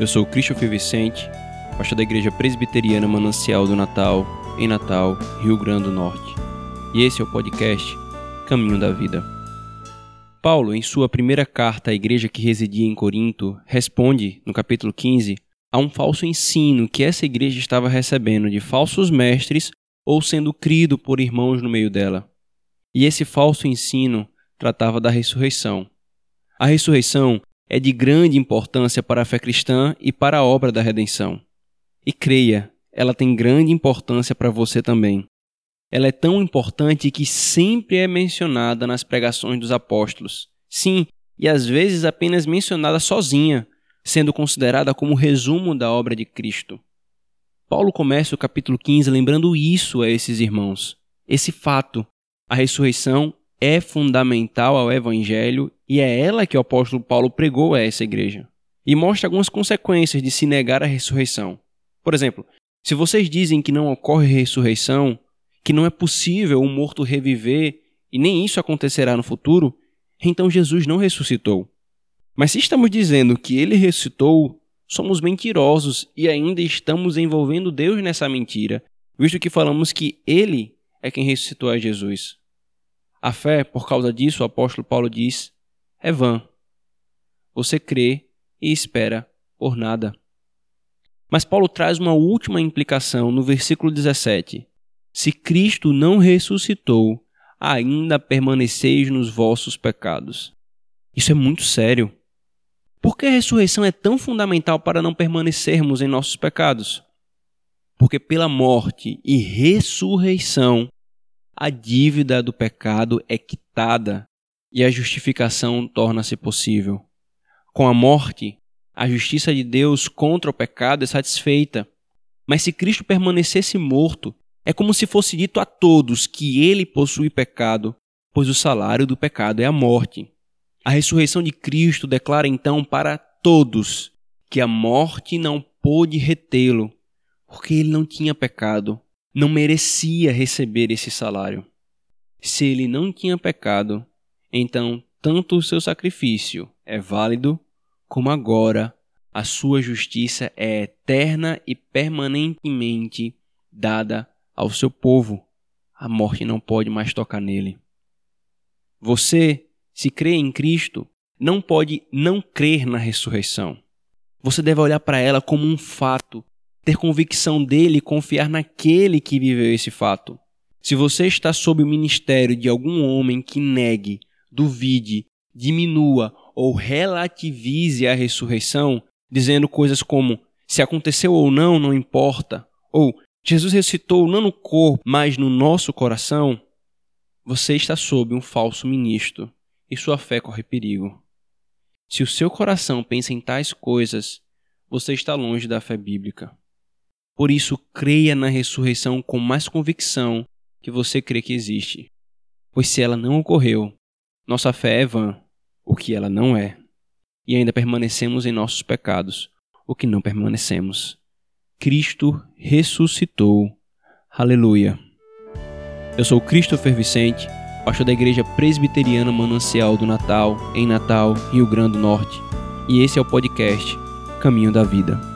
Eu sou Christopher Vicente, pastor da Igreja Presbiteriana Manancial do Natal, em Natal, Rio Grande do Norte. E esse é o podcast Caminho da Vida. Paulo, em sua primeira carta à igreja que residia em Corinto, responde, no capítulo 15, a um falso ensino que essa igreja estava recebendo de falsos mestres ou sendo crido por irmãos no meio dela. E esse falso ensino tratava da ressurreição. A ressurreição é de grande importância para a fé cristã e para a obra da redenção. E creia, ela tem grande importância para você também. Ela é tão importante que sempre é mencionada nas pregações dos apóstolos. Sim, e às vezes apenas mencionada sozinha, sendo considerada como resumo da obra de Cristo. Paulo começa o capítulo 15 lembrando isso a esses irmãos. Esse fato, a ressurreição é fundamental ao Evangelho e é ela que o apóstolo Paulo pregou a essa igreja. E mostra algumas consequências de se negar a ressurreição. Por exemplo, se vocês dizem que não ocorre ressurreição, que não é possível um morto reviver e nem isso acontecerá no futuro, então Jesus não ressuscitou. Mas se estamos dizendo que ele ressuscitou, somos mentirosos e ainda estamos envolvendo Deus nessa mentira, visto que falamos que ele é quem ressuscitou a Jesus. A fé, por causa disso, o apóstolo Paulo diz, é vã. Você crê e espera por nada. Mas Paulo traz uma última implicação no versículo 17. Se Cristo não ressuscitou, ainda permaneceis nos vossos pecados. Isso é muito sério. Por que a ressurreição é tão fundamental para não permanecermos em nossos pecados? Porque pela morte e ressurreição a dívida do pecado é quitada e a justificação torna-se possível. Com a morte, a justiça de Deus contra o pecado é satisfeita. Mas se Cristo permanecesse morto, é como se fosse dito a todos que ele possui pecado, pois o salário do pecado é a morte. A ressurreição de Cristo declara então para todos que a morte não pôde retê-lo, porque ele não tinha pecado não merecia receber esse salário. Se ele não tinha pecado, então tanto o seu sacrifício é válido, como agora a sua justiça é eterna e permanentemente dada ao seu povo. A morte não pode mais tocar nele. Você, se crê em Cristo, não pode não crer na ressurreição. Você deve olhar para ela como um fato ter convicção dele e confiar naquele que viveu esse fato. Se você está sob o ministério de algum homem que negue, duvide, diminua ou relativize a ressurreição, dizendo coisas como se aconteceu ou não, não importa, ou Jesus ressuscitou não no corpo, mas no nosso coração, você está sob um falso ministro e sua fé corre perigo. Se o seu coração pensa em tais coisas, você está longe da fé bíblica. Por isso, creia na ressurreição com mais convicção que você crê que existe. Pois se ela não ocorreu, nossa fé é vã, o que ela não é. E ainda permanecemos em nossos pecados, o que não permanecemos. Cristo ressuscitou. Aleluia. Eu sou Christopher Vicente, pastor da Igreja Presbiteriana Manancial do Natal, em Natal, Rio Grande do Norte. E esse é o podcast Caminho da Vida.